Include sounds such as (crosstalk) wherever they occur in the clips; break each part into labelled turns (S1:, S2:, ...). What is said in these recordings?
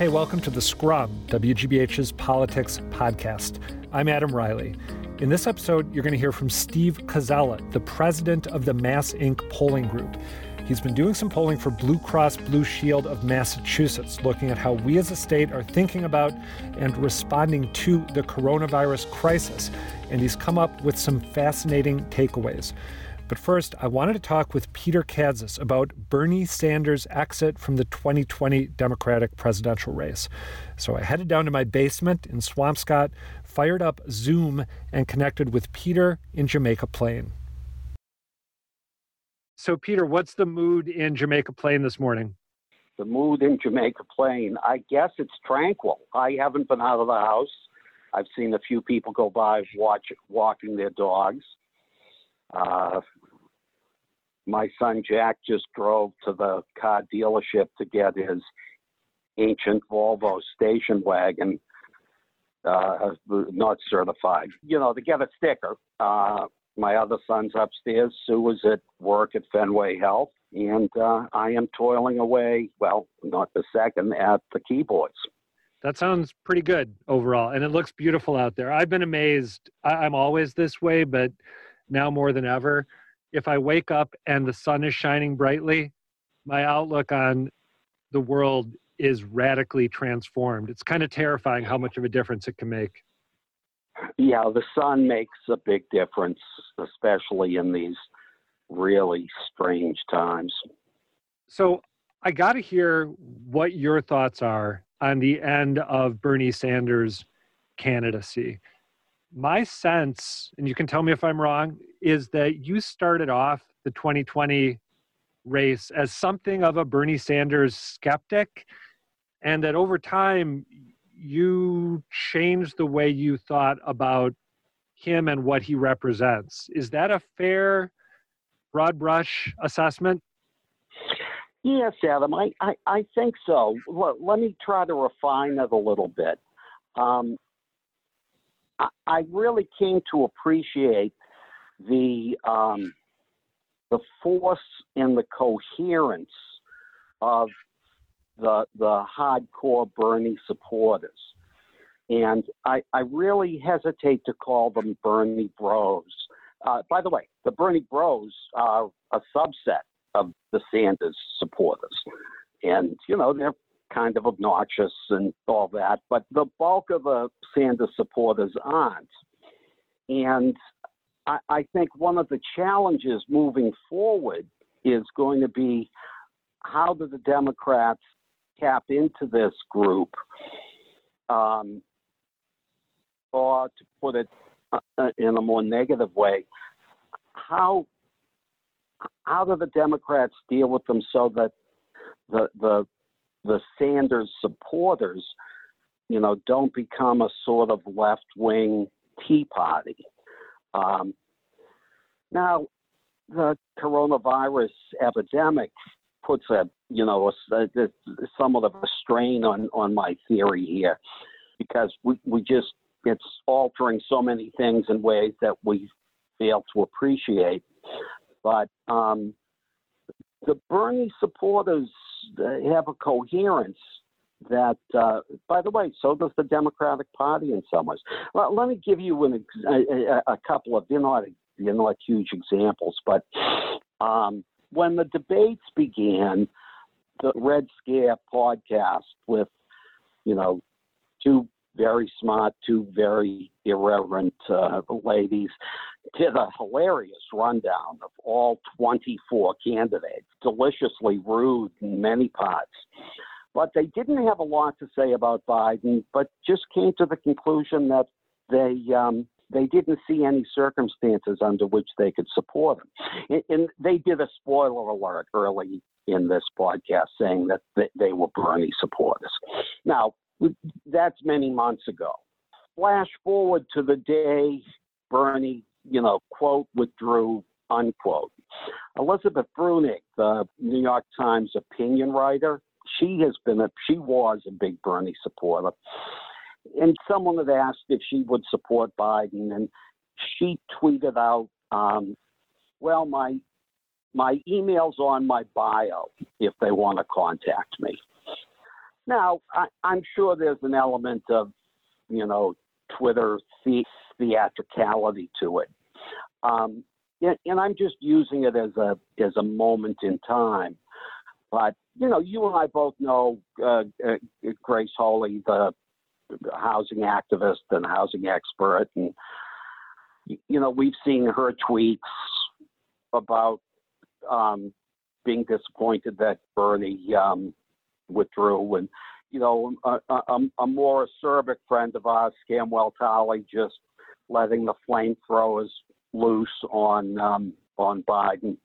S1: Hey, welcome to The Scrum, WGBH's politics podcast. I'm Adam Reilly. In this episode, you're going to hear from Steve Koczela, the president of the MassINC. polling group. He's been doing some polling for Blue Cross Blue Shield of Massachusetts, looking at how we as a state are thinking about and responding to the coronavirus crisis. And he's come up with some fascinating takeaways. But first, I wanted to talk with Peter Kadzis about Bernie Sanders' exit from the 2020 Democratic presidential race. So I headed down to my basement in Swampscott, fired up Zoom, and connected with Peter in Jamaica Plain. So, Peter, what's the mood in Jamaica Plain this morning?
S2: The mood in Jamaica Plain, I guess it's tranquil. I haven't been out of the house. I've seen a few people go by watch, walking their dogs. Uh, my son Jack just drove to the car dealership to get his ancient Volvo station wagon, uh, not certified, you know, to get a sticker. Uh, my other son's upstairs. Sue is at work at Fenway Health, and uh, I am toiling away, well, not the second, at the keyboards.
S1: That sounds pretty good overall, and it looks beautiful out there. I've been amazed. I- I'm always this way, but now more than ever if I wake up and the sun is shining brightly, my outlook on the world is radically transformed. It's kind of terrifying how much of a difference it can make.
S2: Yeah, the sun makes a big difference, especially in these really strange times.
S1: So, I got to hear what your thoughts are on the end of Bernie Sanders' candidacy my sense, and you can tell me if I'm wrong, is that you started off the 2020 race as something of a Bernie Sanders skeptic, and that over time you changed the way you thought about him and what he represents. Is that a fair, broad brush assessment?
S2: Yes, Adam, I, I, I think so. Let, let me try to refine it a little bit. Um, I really came to appreciate the um, the force and the coherence of the the hardcore Bernie supporters. And I, I really hesitate to call them Bernie Bros. Uh, by the way, the Bernie Bros are a subset of the Sanders supporters. And, you know, they're kind of obnoxious and all that, but the bulk of the Sanders supporters aren't. And I, I think one of the challenges moving forward is going to be how do the Democrats tap into this group? Um, or to put it uh, in a more negative way, how how do the Democrats deal with them so that the the the Sanders supporters, you know, don't become a sort of left wing Tea Party. Um, now, the coronavirus epidemic puts a, you know, a, a, somewhat of a strain on, on my theory here because we, we just, it's altering so many things in ways that we fail to appreciate. But um, the Bernie supporters have a coherence that, uh, by the way, so does the Democratic Party in some ways. Well, let me give you an, a, a, couple of, they're not, they're not huge examples, but um, when the debates began, the Red Scare podcast with, you know, two very smart, two very irreverent uh, ladies did a hilarious rundown of all 24 candidates, deliciously rude in many parts. But they didn't have a lot to say about Biden, but just came to the conclusion that they um, they didn't see any circumstances under which they could support him. And, they did a spoiler alert early in this podcast saying that they were Bernie supporters. Now, that's many months ago. Flash forward to the day Bernie, you know, quote, withdrew, unquote. Elizabeth Bruenig, the New York Times opinion writer, she has been a, she was a big Bernie supporter. And someone had asked if she would support Biden, and she tweeted out, um, well, my my email's on my bio if they want to contact me. Now, I, I'm sure there's an element of, you know, Twitter the- theatricality to it. Um, and, and I'm just using it as a as a moment in time. But you know, you and I both know uh, uh, Grace Holley, the housing activist and housing expert, and you know, we've seen her tweets about um, being disappointed that Bernie um, withdrew, and you know, a, a, a, more acerbic friend of ours, Scamwell Talley, just letting the flamethrowers loose on um, on Biden.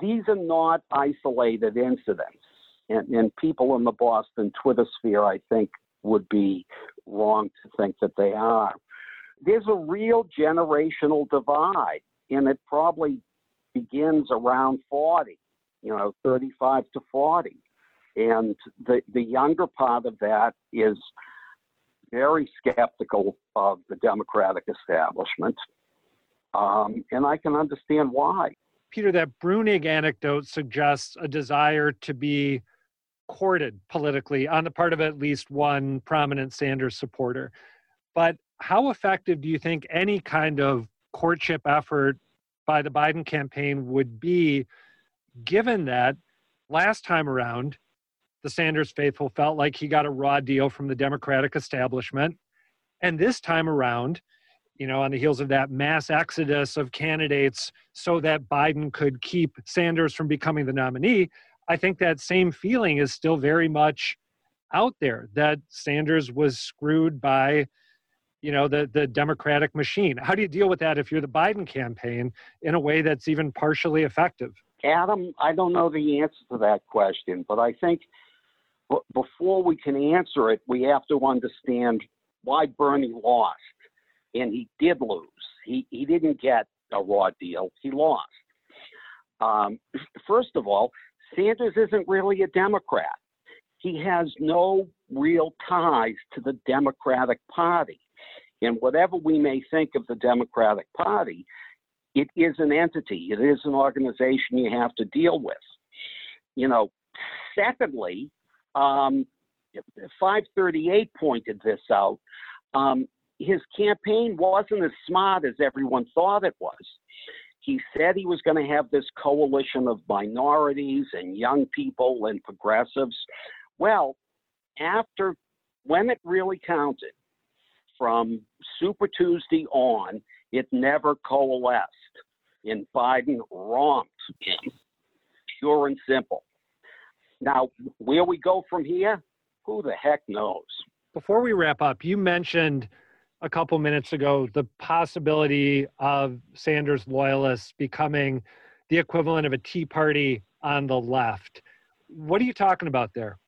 S2: These are not isolated incidents, and, and people in the Boston Twitter sphere, I think, would be wrong to think that they are. There's a real generational divide, and it probably begins around 40, you know, 35 to 40. And the, the younger part of that is very skeptical of the Democratic establishment. Um, and I can understand why.
S1: Peter, that Bruenig anecdote suggests a desire to be courted politically on the part of at least one prominent Sanders supporter. But how effective do you think any kind of courtship effort by the Biden campaign would be, given that last time around, the Sanders faithful felt like he got a raw deal from the Democratic establishment. And this time around, you know, on the heels of that mass exodus of candidates so that Biden could keep Sanders from becoming the nominee, I think that same feeling is still very much out there that Sanders was screwed by you know the the democratic machine how do you deal with that if you're the biden campaign in a way that's even partially effective
S2: adam i don't know the answer to that question but i think before we can answer it we have to understand why bernie lost and he did lose. He he didn't get a raw deal. He lost. Um, (clears throat) first of all, Sanders isn't really a Democrat. He has no real ties to the Democratic Party. And whatever we may think of the Democratic Party, it is an entity. It is an organization you have to deal with. You know, secondly, um, 538 pointed this out. Um, his campaign wasn't as smart as everyone thought it was. He said he was going to have this coalition of minorities and young people and progressives. Well, after when it really counted, from Super Tuesday on, it never coalesced. And Biden romped him, pure and simple. Now, where we go from here, who the heck knows?
S1: Before we wrap up, you mentioned a couple minutes ago the possibility of Sanders loyalists becoming the equivalent of a Tea Party on the left. What are you talking about there?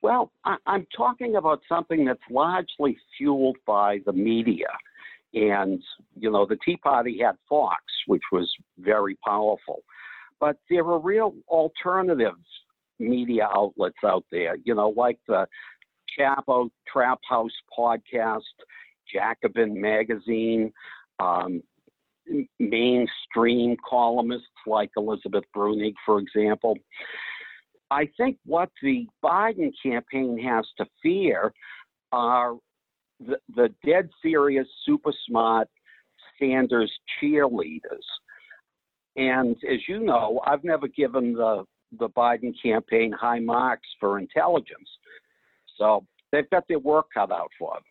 S2: Well, I, am talking about something that's largely fueled by the media. And, you know, the Tea Party had Fox, which was very powerful. But there are real alternatives media outlets out there, you know, like the Chapo Trap House podcast, Jacobin Magazine, um, mainstream columnists like Elizabeth Bruenig, for example. I think what the Biden campaign has to fear are the, the dead serious, super smart Sanders cheerleaders. And as you know, I've never given the the Biden campaign high marks for intelligence. So they've got their work cut out for them.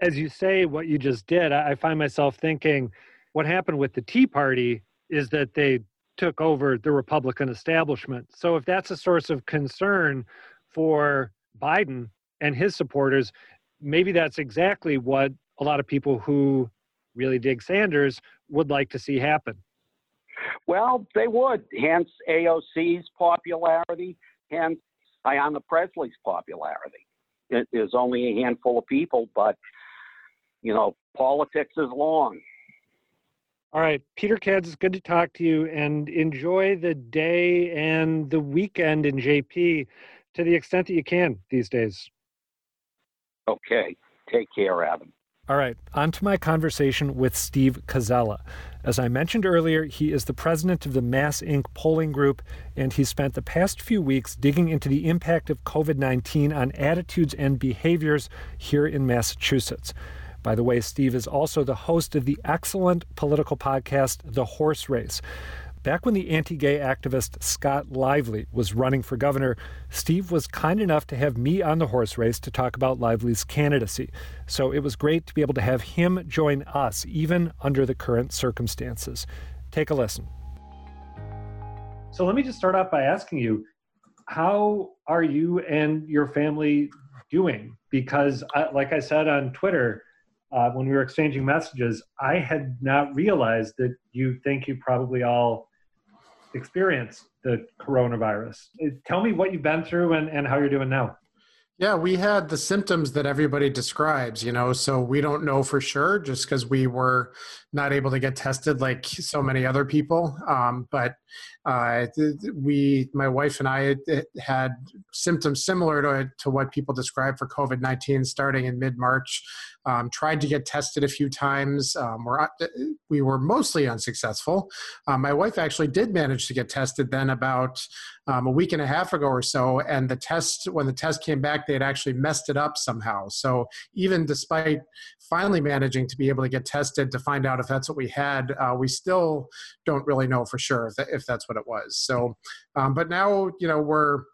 S1: As you say what you just did, I find myself thinking what happened with the Tea Party is that they took over the Republican establishment. So if that's a source of concern for Biden and his supporters, maybe that's exactly what a lot of people who really dig Sanders would like to see happen.
S2: Well, they would. Hence AOC's popularity, hence Ayanna Presley's popularity It is only a handful of people, but you know, politics is long.
S1: All right, Peter Kadzis, it's good to talk to you and enjoy the day and the weekend in JP to the extent that you can these days.
S2: Okay. Take care, Adam.
S1: All right, on to my conversation with Steve Koczela. As I mentioned earlier, he is the president of the MassINC. polling group, and he spent the past few weeks digging into the impact of COVID 19 on attitudes and behaviors here in Massachusetts. By the way, Steve is also the host of the excellent political podcast, The Horse Race. Back when the anti gay activist Scott Lively was running for governor, Steve was kind enough to have me on the horse race to talk about Lively's candidacy. So it was great to be able to have him join us, even under the current circumstances. Take a listen. So let me just start off by asking you how are you and your family doing? Because, uh, like I said on Twitter, uh, when we were exchanging messages, I had not realized that you think you probably all experienced the coronavirus. Tell me what you've been through and, and how you're doing now.
S3: Yeah, we had the symptoms that everybody describes, you know, so we don't know for sure just because we were not able to get tested like so many other people. Um, but uh, we, my wife and I had symptoms similar to, to what people describe for COVID 19 starting in mid March. Um, tried to get tested a few times. Um, we're, we were mostly unsuccessful. Um, my wife actually did manage to get tested then about um, a week and a half ago or so. And the test, when the test came back, they had actually messed it up somehow. So even despite finally managing to be able to get tested to find out if that's what we had, uh, we still don't really know for sure if, that, if that's what it was. So, um, but now, you know, we're,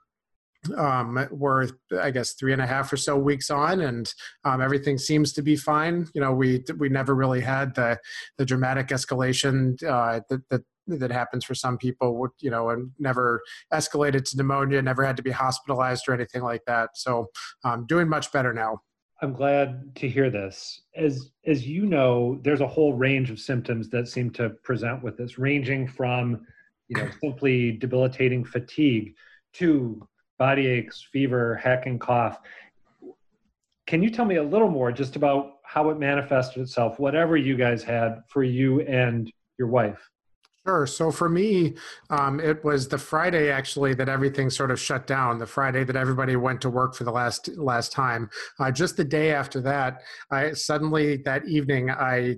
S3: um, we're I guess three and a half or so weeks on, and um, everything seems to be fine. You know, we we never really had the the dramatic escalation uh, that that that happens for some people. You know, and never escalated to pneumonia, never had to be hospitalized or anything like that. So, um, doing much better now.
S1: I'm glad to hear this. As as you know, there's a whole range of symptoms that seem to present with this, ranging from you know (clears throat) simply debilitating fatigue to body aches, fever, hacking cough. Can you tell me a little more just about how it manifested itself, whatever you guys had for you and your wife?
S3: Sure. So for me, um, it was the Friday actually that everything sort of shut down. The Friday that everybody went to work for the last last time. Uh, just the day after that, I suddenly that evening I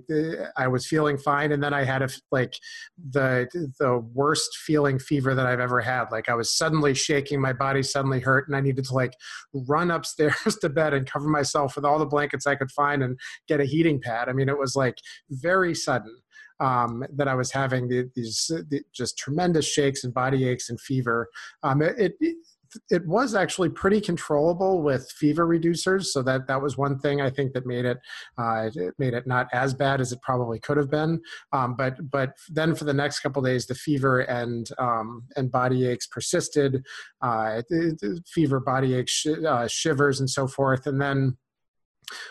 S3: I was feeling fine, and then I had a like the the worst feeling fever that I've ever had. Like I was suddenly shaking, my body suddenly hurt, and I needed to like run upstairs (laughs) to bed and cover myself with all the blankets I could find and get a heating pad. I mean, it was like very sudden um, that I was having the, these the, just tremendous shakes and body aches and fever. Um, it, it, it was actually pretty controllable with fever reducers, so that that was one thing I think that made it, uh, it made it not as bad as it probably could have been. Um, but but then for the next couple days, the fever and um, and body aches persisted, uh, fever, body aches, sh- uh, shivers, and so forth, and then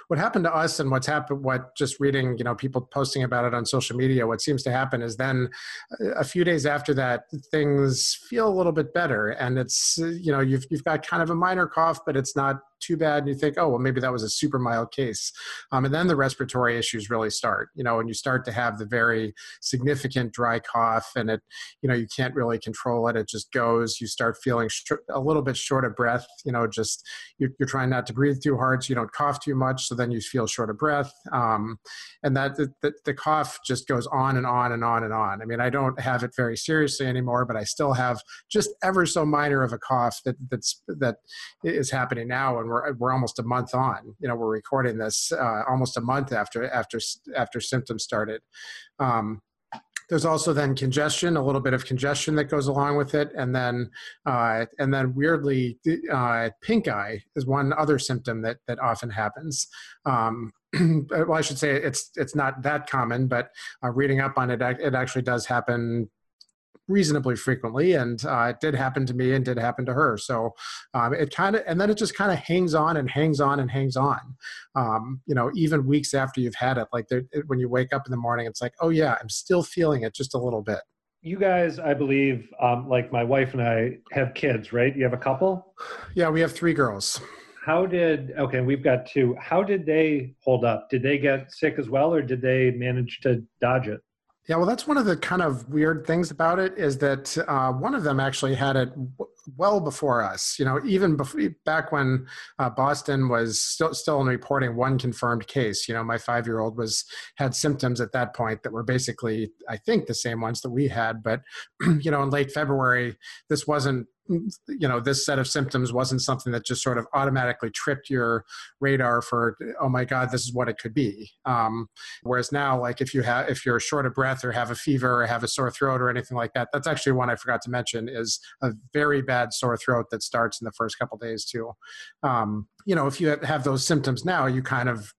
S3: what happened to us and what's happened what just reading you know people posting about it on social media what seems to happen is then uh, a few days after that things feel a little bit better. And it's you know you've, you've got kind of a minor cough but it's not too bad and you think oh well maybe that was a super mild case. Um, and then the respiratory issues really start you know and you start to have the very significant dry cough and it you know you can't really control it it just goes. You start feeling sh- a little bit short of breath you know just you're, you're, trying not to breathe too hard so you don't cough too much so then you feel short of breath. Um, and that the, the, cough just goes on and on and on and on. I mean i don't have it very seriously anymore but i still have just ever so minor of a cough that that's that is happening now and we're we're almost a month on. You know, we're recording this uh, almost a month after after after symptoms started. Um, there's also then congestion, a little bit of congestion that goes along with it, and then uh, and then weirdly, uh, pink eye is one other symptom that that often happens. Um, (clears throat) well, I should say it's it's not that common, but uh, reading up on it, it actually does happen reasonably frequently, and uh, it did happen to me and did happen to her. So um, it kind of, and then it just kind of hangs on and hangs on and hangs on. Um, you know, even weeks after you've had it, like it, when you wake up in the morning, it's like, oh yeah, I'm still feeling it just a little bit.
S1: You guys, I believe, um, like my wife and I have kids, right? You have a couple?
S3: Yeah, we have three girls
S1: how did okay we've got two how did they hold up did they get sick as well or did they manage to dodge it
S3: yeah, well, that's one of the kind of weird things about it is that uh, one of them actually had it well before us. You know, even before, back when uh, Boston was still still only reporting one confirmed case. You know, my five year old was had symptoms at that point that were basically, I think, the same ones that we had. But (clears throat) you know, in late February, this wasn't you know this set of symptoms wasn't something that just sort of automatically tripped your radar for oh my god this is what it could be. Um, whereas now like if you have if you're short of breath or have a fever or have a sore throat or anything like that that's actually one i forgot to mention is a very bad sore throat that starts in the first couple days too. Um, you know if you have those symptoms now you kind of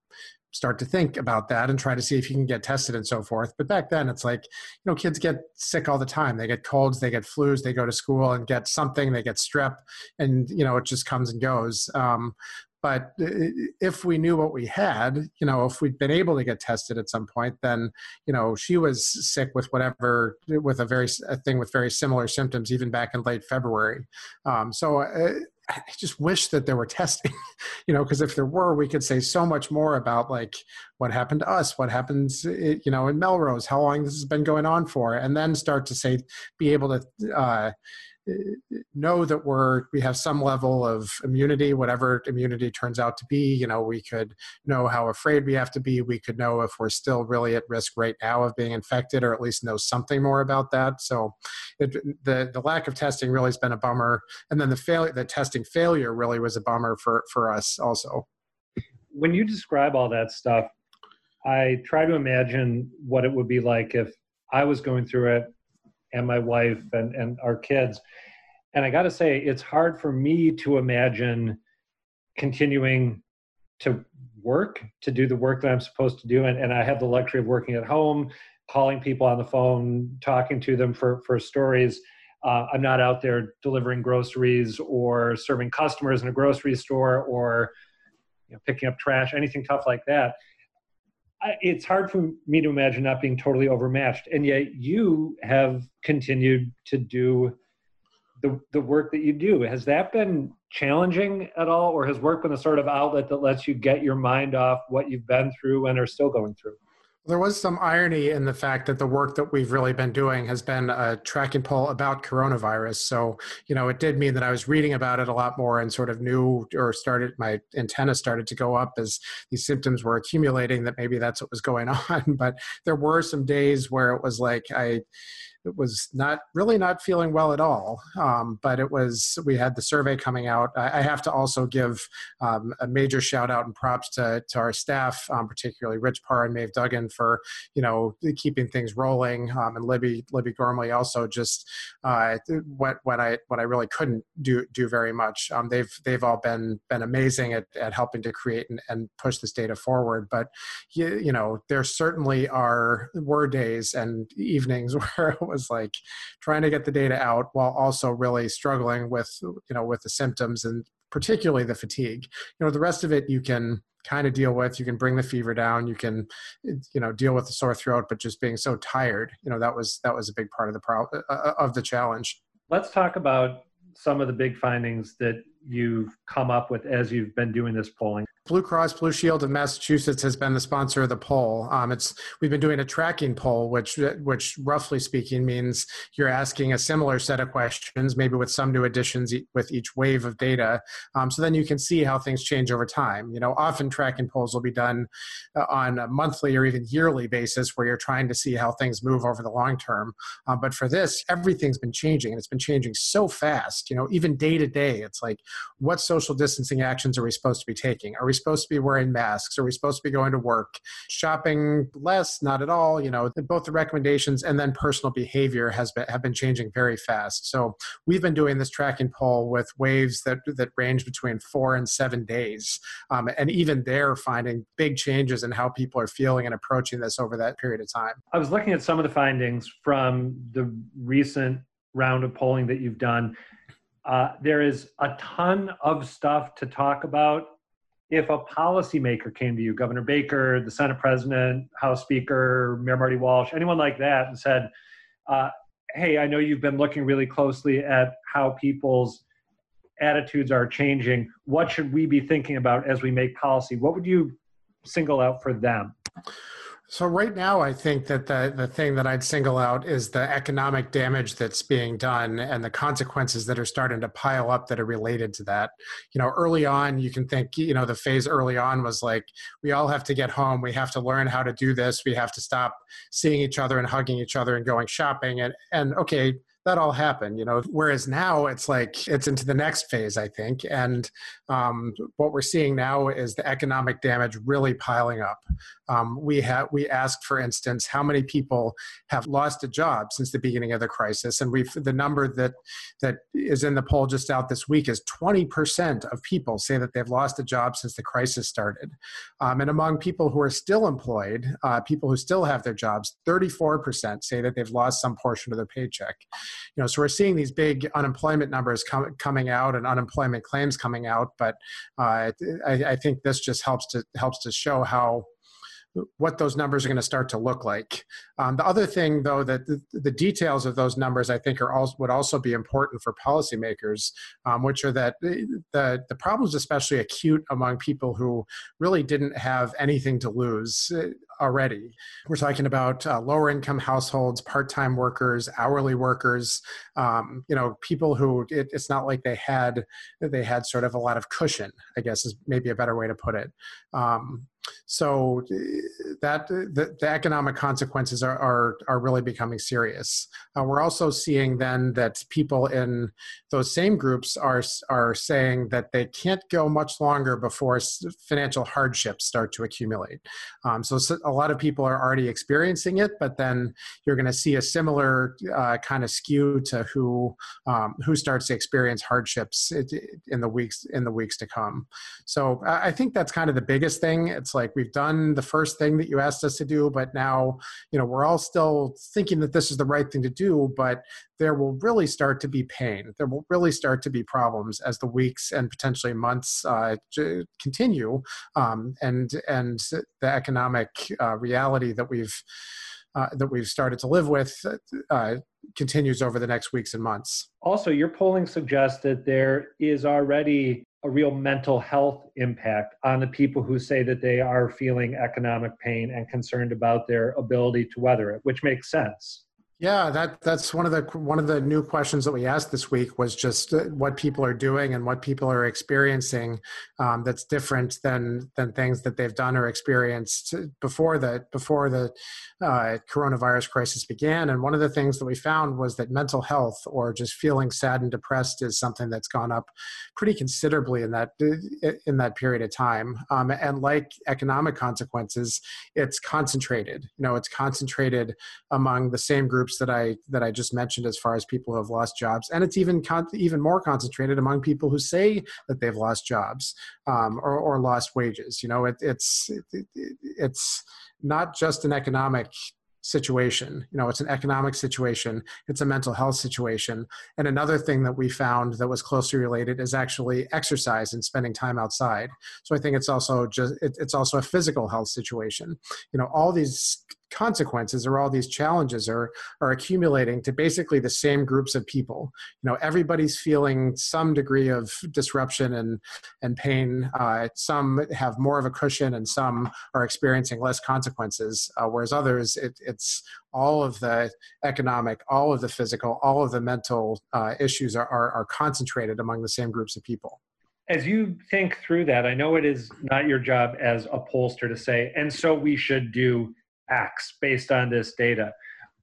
S3: start to think about that and try to see if you can get tested and so forth. But back then, it's like, you know, kids get sick all the time. They get colds, they get flus, they go to school and get something, they get strep, and, you know, it just comes and goes. Um, but if we knew what we had, you know, if we'd been able to get tested at some point, then, you know, she was sick with whatever, with a very, a thing with very similar symptoms, even back in late February. Um, so uh, I just wish that there were testing, (laughs) you know, because if there were, we could say so much more about like what happened to us, what happens, eh, you know, in Melrose, how long this has been going on for, and then start to say, be able to uh, know that we're we have some level of immunity whatever immunity turns out to be you know we could know how afraid we have to be. We could know if we're still really at risk right now of being infected or at least know something more about that. So it, the the lack of testing really has been a bummer. And then the failure the testing failure really was a bummer for for us also.
S1: When you describe all that stuff i try to imagine what it would be like if i was going through it and my wife and, and our kids. And I got to say, it's hard for me to imagine continuing to work, to do the work that I'm supposed to do. And, and I have the luxury of working at home, calling people on the phone, talking to them for, for stories. Uh, I'm not out there delivering groceries or serving customers in a grocery store or you know, picking up trash, anything tough like that it's hard for me to imagine not being totally overmatched and yet you have continued to do the, the work that you do. Has that been challenging at all or has work been a sort of outlet that lets you get your mind off what you've been through and are still going through
S3: there was some irony in the fact that the work that we've really been doing has been a tracking poll about coronavirus. So, you know, it did mean that I was reading about it a lot more and sort of knew or started, my antenna started to go up as these symptoms were accumulating that maybe that's what was going (laughs) on. But there were some days where it was like I, it was not really not feeling well at all. Um, but it was we had the survey coming out. I, I have to also give um, a major shout out and props to to our staff, um, particularly Rich Parr and Maeve Duggan for you know keeping things rolling, um, and Libby Libby Gormley also just uh, what what I what I really couldn't do do very much. Um, they've they've all been been amazing at, at helping to create and, and push this data forward. But you, you know there certainly are were days and evenings (laughs) where was like trying to get the data out while also really struggling with you know with the symptoms and particularly the fatigue. You know the rest of it you can kind of deal with. You can bring the fever down. You can you know deal with the sore throat but just being so tired you know that was that was a big part of the problem uh, uh, of the challenge.
S1: Let's talk about some of the big findings that you've come up with as you've been doing this polling
S3: Blue Cross Blue Shield of Massachusetts has been the sponsor of the poll. Um, it's we've been doing a tracking poll, which which roughly speaking means you're asking a similar set of questions, maybe with some new additions with each wave of data. Um, so then you can see how things change over time. You know, often tracking polls will be done uh, on a monthly or even yearly basis, where you're trying to see how things move over the long term. Um, but for this, everything's been changing, and it's been changing so fast. You know, even day to day, it's like, what social distancing actions are we supposed to be taking? Are we we supposed to be wearing masks? Are we supposed to be going to work? Shopping less, not at all. You know, both the recommendations and then personal behavior has been have been changing very fast. So we've been doing this tracking poll with waves that that range between four and seven days, um, and even they're finding big changes in how people are feeling and approaching this over that period of time.
S1: I was looking at some of the findings from the recent round of polling that you've done. Uh, there is a ton of stuff to talk about if a policymaker came to you, Governor Baker, the Senate President, House Speaker, Mayor Marty Walsh, anyone like that, and said, uh, "Hey, I know you've been looking really closely at how people's attitudes are changing. What should we be thinking about as we make policy?" What would you single out for them?
S3: So right now, I think that the the thing that I'd single out is the economic damage that's being done and the consequences that are starting to pile up that are related to that. You know, early on, you can think, you know, the phase early on was like, we all have to get home, we have to learn how to do this, we have to stop seeing each other and hugging each other and going shopping, and and okay, that all happened, you know. Whereas now it's like it's into the next phase, I think. And um, what we're seeing now is the economic damage really piling up. Um, we have we asked, for instance, how many people have lost a job since the beginning of the crisis, and we've the number that that is in the poll just out this week is 20% of people say that they've lost a job since the crisis started. Um, and among people who are still employed, uh, people who still have their jobs, 34% say that they've lost some portion of their paycheck you know, so we're seeing these big unemployment numbers com- coming out and unemployment claims coming out. But uh, I, I, think this just helps to helps to show how what those numbers are going to start to look like. Um, the other thing, though, that the, the, details of those numbers I think are also would also be important for policymakers, um, which are that the the problems especially acute among people who really didn't have anything to lose already. We're talking about uh, lower income households, part time workers, hourly workers. Um, you know, people who it, it's not like they had they had sort of a lot of cushion. I guess is maybe a better way to put it. Um, so that the, the, economic consequences are, are, are really becoming serious. Uh, we're also seeing then that people in those same groups are are saying that they can't go much longer before financial hardships start to accumulate. Um, so a lot of people are already experiencing it, but then you're going to see a similar uh, kind of skew to who um, who starts to experience hardships in the weeks in the weeks to come. So I think that's kind of the biggest thing. It's like we've done the first thing that you asked us to do, but now you know we're all still thinking that this is the right thing to do, but there will really start to be pain. There will really start to be problems as the weeks and potentially months uh, continue, um, and and the economic uh, reality that we've uh, that we've started to live with uh, continues over the next weeks and months.
S1: Also, your polling suggests that there is already a real mental health impact on the people who say that they are feeling economic pain and concerned about their ability to weather it, which makes sense.
S3: Yeah, that that's one of the one of the new questions that we asked this week was just uh, what people are doing and what people are experiencing um, that's different than than things that they've done or experienced before the before the uh, coronavirus crisis began. And one of the things that we found was that mental health or just feeling sad and depressed is something that's gone up pretty considerably in that in that period of time. Um, and like economic consequences, it's concentrated. You know, it's concentrated among the same groups groups that I that I just mentioned, as far as people who have lost jobs, and it's even con- even more concentrated among people who say that they've lost jobs um, or, or lost wages. You know, it, it's it, it's not just an economic situation. You know, it's an economic situation, it's a mental health situation. And another thing that we found that was closely related is actually exercise and spending time outside. So I think it's also just it, it's also a physical health situation. You know, all these consequences or all these challenges are are accumulating to basically the same groups of people. You know everybody's feeling some degree of disruption and and pain. Uh, some have more of a cushion and some are experiencing less consequences uh, whereas others it, it's all of the economic all of the physical all of the mental uh, issues are, are, are concentrated among the same groups of people.
S1: As you think through that, I know it is not your job as a pollster to say, and so we should do acts based on this data.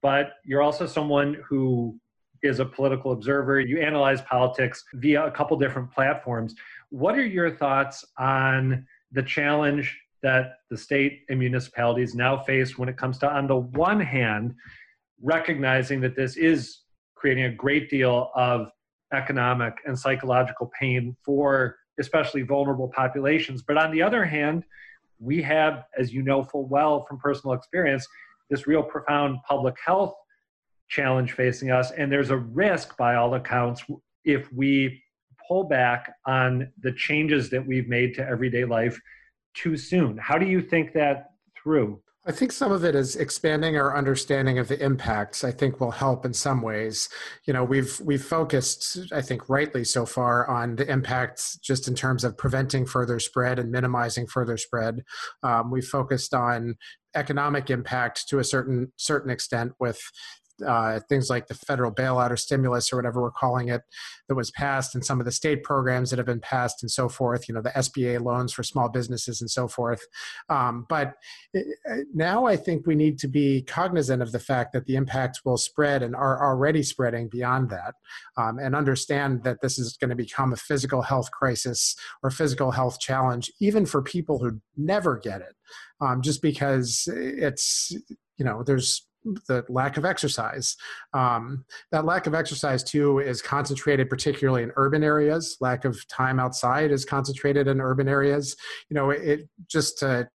S1: But you're also someone who is a political observer. You analyze politics via a couple different platforms. What are your thoughts on the challenge that the state and municipalities now face when it comes to, on the one hand, recognizing that this is creating a great deal of economic and psychological pain for especially vulnerable populations, but on the other hand, we have, as you know full well from personal experience, this real profound public health challenge facing us. And there's a risk, by all accounts, if we pull back on the changes that we've made to everyday life too soon. How do you think that through?
S3: I think some of it is expanding our understanding of the impacts. I think will help in some ways. You know, we've we've focused, I think, rightly so far on the impacts just in terms of preventing further spread and minimizing further spread. Um, we focused on economic impact to a certain certain extent with uh, things like the federal bailout or stimulus or whatever we're calling it that was passed and some of the state programs that have been passed and so forth you know the sba loans for small businesses and so forth. Um, but it, now i think we need to be cognizant of the fact that the impacts will spread and are already spreading beyond that um, and understand that this is going to become a physical health crisis or physical health challenge even for people who never get it um, just because it's you know there's the lack of exercise. Um, that lack of exercise too is concentrated particularly in urban areas. Lack of time outside is concentrated in urban areas. You know, it, it just to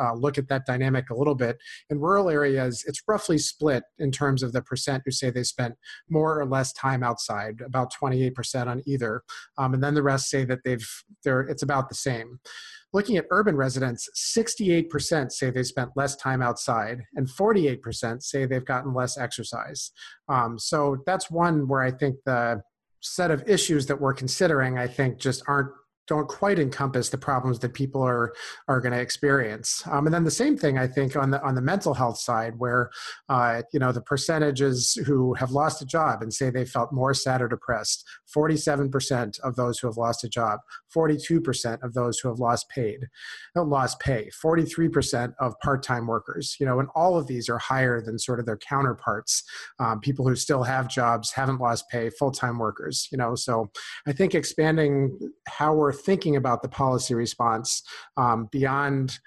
S3: uh, look at that dynamic a little bit. In rural areas, it's roughly split in terms of the percent who say they spent more or less time outside, about 28% on either, um, and then the rest say that they've they're it's about the same. Looking at urban residents, 68% say they spent less time outside, and 48% say they've gotten less exercise. Um, so that's one where I think the set of issues that we're considering, I think, just aren't don't quite encompass the problems that people are are going to experience. Um, and then the same thing, I think, on the on the mental health side, where uh, you know the percentages who have lost a job and say they felt more sad or depressed, forty seven percent of those who have lost a job, forty two percent of those who have lost paid, uh, lost pay, forty three percent of part time workers. You know, and all of these are higher than sort of their counterparts, um, people who still have jobs, haven't lost pay, full time workers. You know, so I think expanding how we're thinking about the policy response um, beyond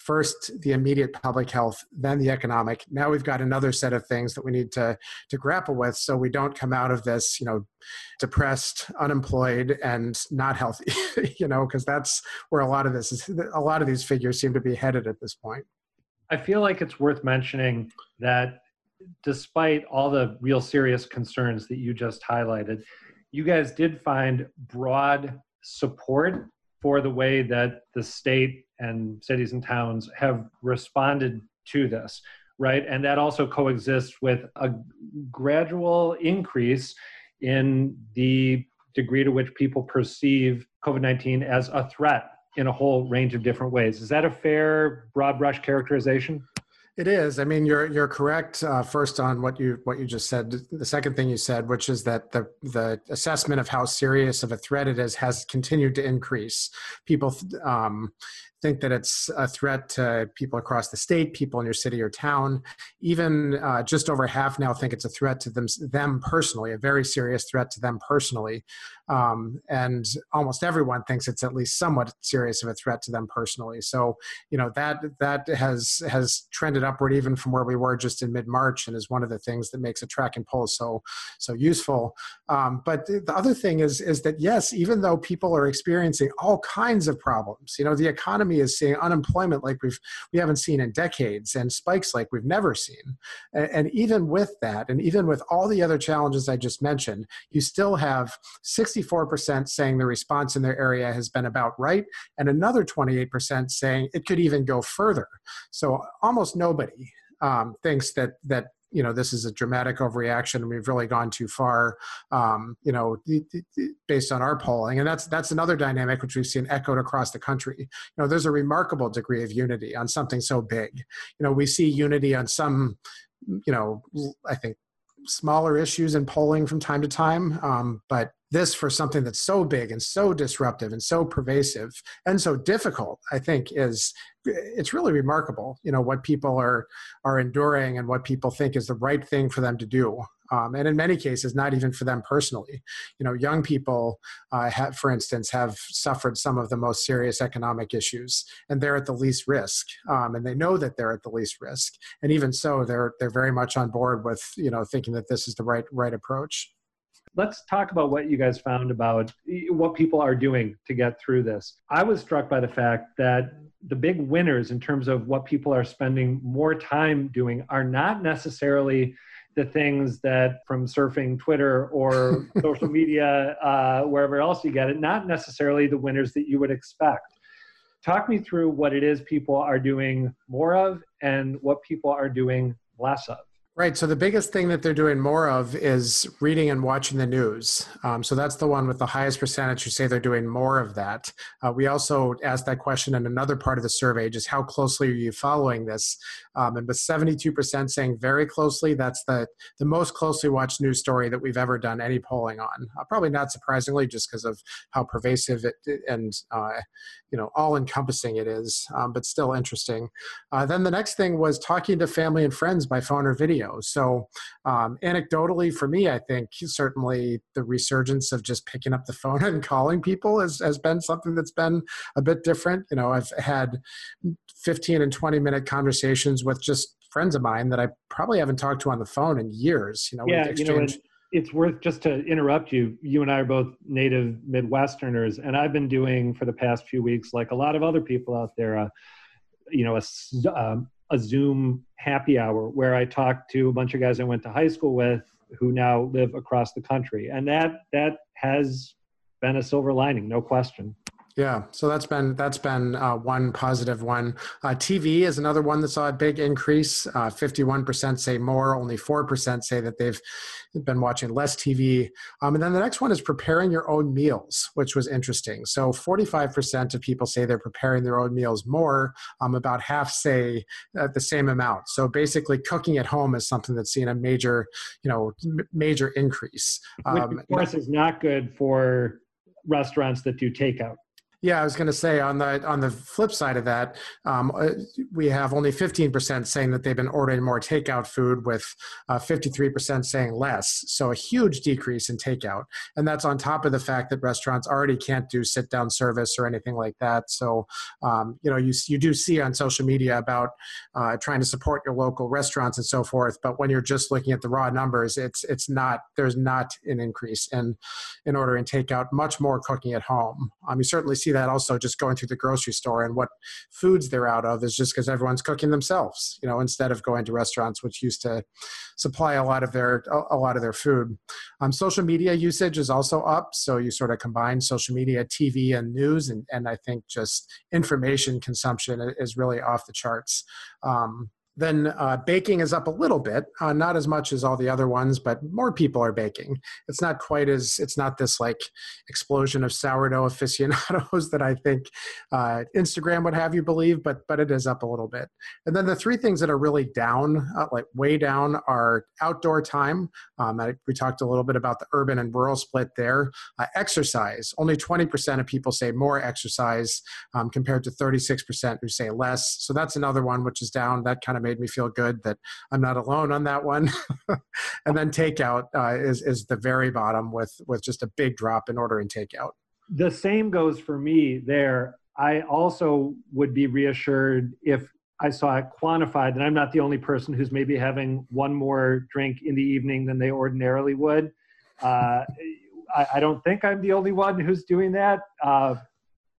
S3: first the immediate public health then the economic. Now we've got another set of things that we need to to grapple with so we don't come out of this you know depressed unemployed and not healthy (laughs) you know because that's where a lot of this is a lot of these figures seem to be headed at this point.
S1: I feel like it's worth mentioning that despite all the real serious concerns that you just highlighted you guys did find broad support for the way that the state and cities and towns have responded to this, right? And that also coexists with a gradual increase in the degree to which people perceive COVID 19 as a threat in a whole range of different ways. Is that a fair, broad brush characterization?
S3: It is. I mean, you're you're correct. Uh, first on what you what you just said. The second thing you said, which is that the the assessment of how serious of a threat it is, has continued to increase. People um, think that it's a threat to people across the state, people in your city or town. Even uh, just over half now think it's a threat to them, them personally, a very serious threat to them personally. Um, and almost everyone thinks it's at least somewhat serious of a threat to them personally. So, you know, that that has has trended upward even from where we were just in mid March, and is one of the things that makes a tracking poll so so useful. Um, but the other thing is is that yes, even though people are experiencing all kinds of problems, you know, the economy economy is seeing unemployment like we've we haven't seen in decades and spikes like we've never seen. And, and even with that, and even with all the other challenges I just mentioned, you still have 64% saying the response in their area has been about right, and another 28% saying it could even go further. So almost nobody um, thinks that that you know this is a dramatic overreaction we've really gone too far um, you know based on our polling and that's that's another dynamic which we've seen echoed across the country. You know there's a remarkable degree of unity on something so big. You know we see unity on some you know i think smaller issues in polling from time to time um, but this for something that's so big and so disruptive and so pervasive and so difficult i think is it's really remarkable you know what people are are enduring and what people think is the right thing for them to do. Um, and in many cases not even for them personally. You know young people uh, have, for instance have suffered some of the most serious economic issues and they're at the least risk. Um, and they know that they're at the least risk. And even so they're they're very much on board with you know thinking that this is the right right approach
S1: let's talk about what you guys found about what people are doing to get through this. I was struck by the fact that the big winners in terms of what people are spending more time doing are not necessarily the things that from surfing Twitter or (laughs) social media, uh, wherever else you get it, not necessarily the winners that you would expect. talk me through what it is people are doing more of and what people are doing less of.
S3: Right. So the biggest thing that they're doing more of is reading and watching the news. Um, so that's the one with the highest percentage who say they're doing more of that. Uh, we also asked that question in another part of the survey, just how closely are you following this? Um, and with 72% saying very closely, that's the, the most closely watched news story that we've ever done any polling on. Uh, probably not surprisingly, just because of how pervasive it, and uh, you know all encompassing it is, um, but still interesting. Uh, then the next thing was talking to family and friends by phone or video. So, um, anecdotally, for me, I think certainly the resurgence of just picking up the phone (laughs) and calling people has, has been something that's been a bit different. You know, I've had 15 and 20 minute conversations with just friends of mine that I probably haven't talked to on the phone in years. You know,
S1: yeah, you know, it's worth just to interrupt you. You and I are both native Midwesterners, and I've been doing for the past few weeks, like a lot of other people out there, uh, you know, a, um, a Zoom happy hour where I talked to a bunch of guys I went to high school with who now live across the country, and that that has been a silver lining, no question.
S3: Yeah, so that's been that's been uh, one positive one. Uh, TV is another one that saw a big increase. Uh, fifty-one percent say more. Only four percent say that they've been watching less TV. Um, and then the next one is preparing your own meals, which was interesting. So forty-five percent of people say they're preparing their own meals more. Um, about half say uh, the same amount. So basically, cooking at home is something that's seen a major, you know, m- major increase.
S1: Um, which of course is not good for restaurants that do takeout.
S3: Yeah, I was going to say on the on the flip side of that, um, uh, we have only 15% saying that they've been ordering more takeout food, with uh, 53% saying less. So a huge decrease in takeout, and that's on top of the fact that restaurants already can't do sit down service or anything like that. So um, you know you you do see on social media about uh, trying to support your local restaurants and so forth, but when you're just looking at the raw numbers, it's it's not there's not an increase in in ordering takeout. Much more cooking at home. Um, you certainly see see that also just going through the grocery store and what foods they're out of is just because everyone's cooking themselves, you know, instead of going to restaurants, which used to supply a lot of their a lot of their food. Um, social media usage is also up, so you sort of combine social media, TV, and news, and and I think just information consumption is really off the charts. Um, then uh, baking is up a little bit, uh, not as much as all the other ones, but more people are baking. It's not quite as it's not this like explosion of sourdough aficionados (laughs) that I think uh, Instagram would have you believe, but but it is up a little bit. And then the three things that are really down, uh, like way down, are outdoor time. Um, I, we talked a little bit about the urban and rural split there. Uh, exercise, only 20% of people say more exercise um, compared to 36% who say less. So that's another one which is down. That kind of made me feel good that I'm not alone on that one. (laughs) and then takeout uh, is is the very bottom with with just a big drop in order and takeout.
S1: The same goes for me there. I also would be reassured if I saw it quantified that I'm not the only person who's maybe having one more drink in the evening than they ordinarily would. Uh, I, I, don't think I'm the only one who's doing that. Uh,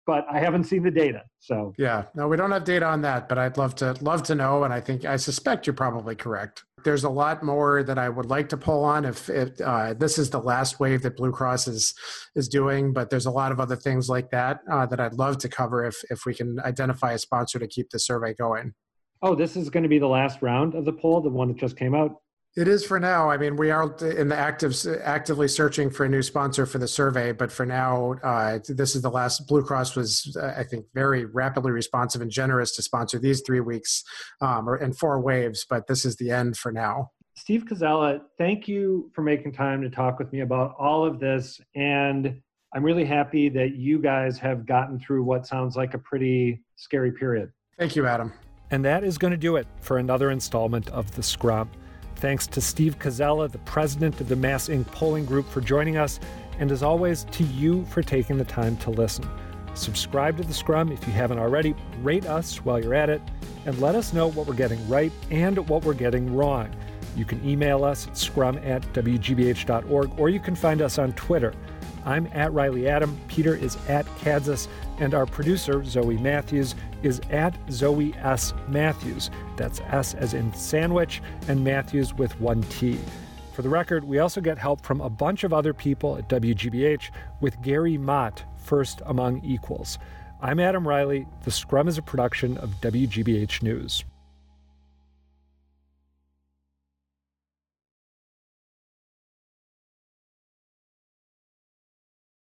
S1: but I haven't seen the data. So
S3: yeah, no, we don't have data on that, but I'd love to love to know, and I think I suspect you're probably correct. There's a lot more that I would like to pull on if, if uh, this is the last wave that Blue Cross is is doing, but there's a lot of other things like that uh, that I'd love to cover if if we can identify a sponsor to keep the survey going.
S1: Oh, this is going to be the last round of the poll, the one that just came out.
S3: It is for now. I mean, we are in the active, actively searching for a new sponsor for the survey, but for now, uh, this is the last. Blue Cross was, uh, I think, very rapidly responsive and generous to sponsor these three weeks um, or and four waves, but this is the end for now.
S1: Steve Koczela, thank you for making time to talk with me about all of this, and I'm really happy that you guys have gotten through what sounds like a pretty scary period.
S3: Thank you, Adam.
S1: And that is going to do it for another installment of the Scrum. Thanks to Steve Koczela, the president of the MassINC polling group, for joining us. And as always, to you for taking the time to listen. Subscribe to the Scrum if you haven't already, rate us while you're at it, and let us know what we're getting right and what we're getting wrong. You can email us at scrum at wgbh.org or you can find us on Twitter. I'm at Reilly Adam, Peter is at Kadzis, and our producer, Zoe Matthews, is at Zoe S. Matthews. That's S as in sandwich and Matthews with one T. For the record, we also get help from a bunch of other people at WGBH with Gary Mott, first among equals. I'm Adam Reilly. The Scrum is a production of WGBH News.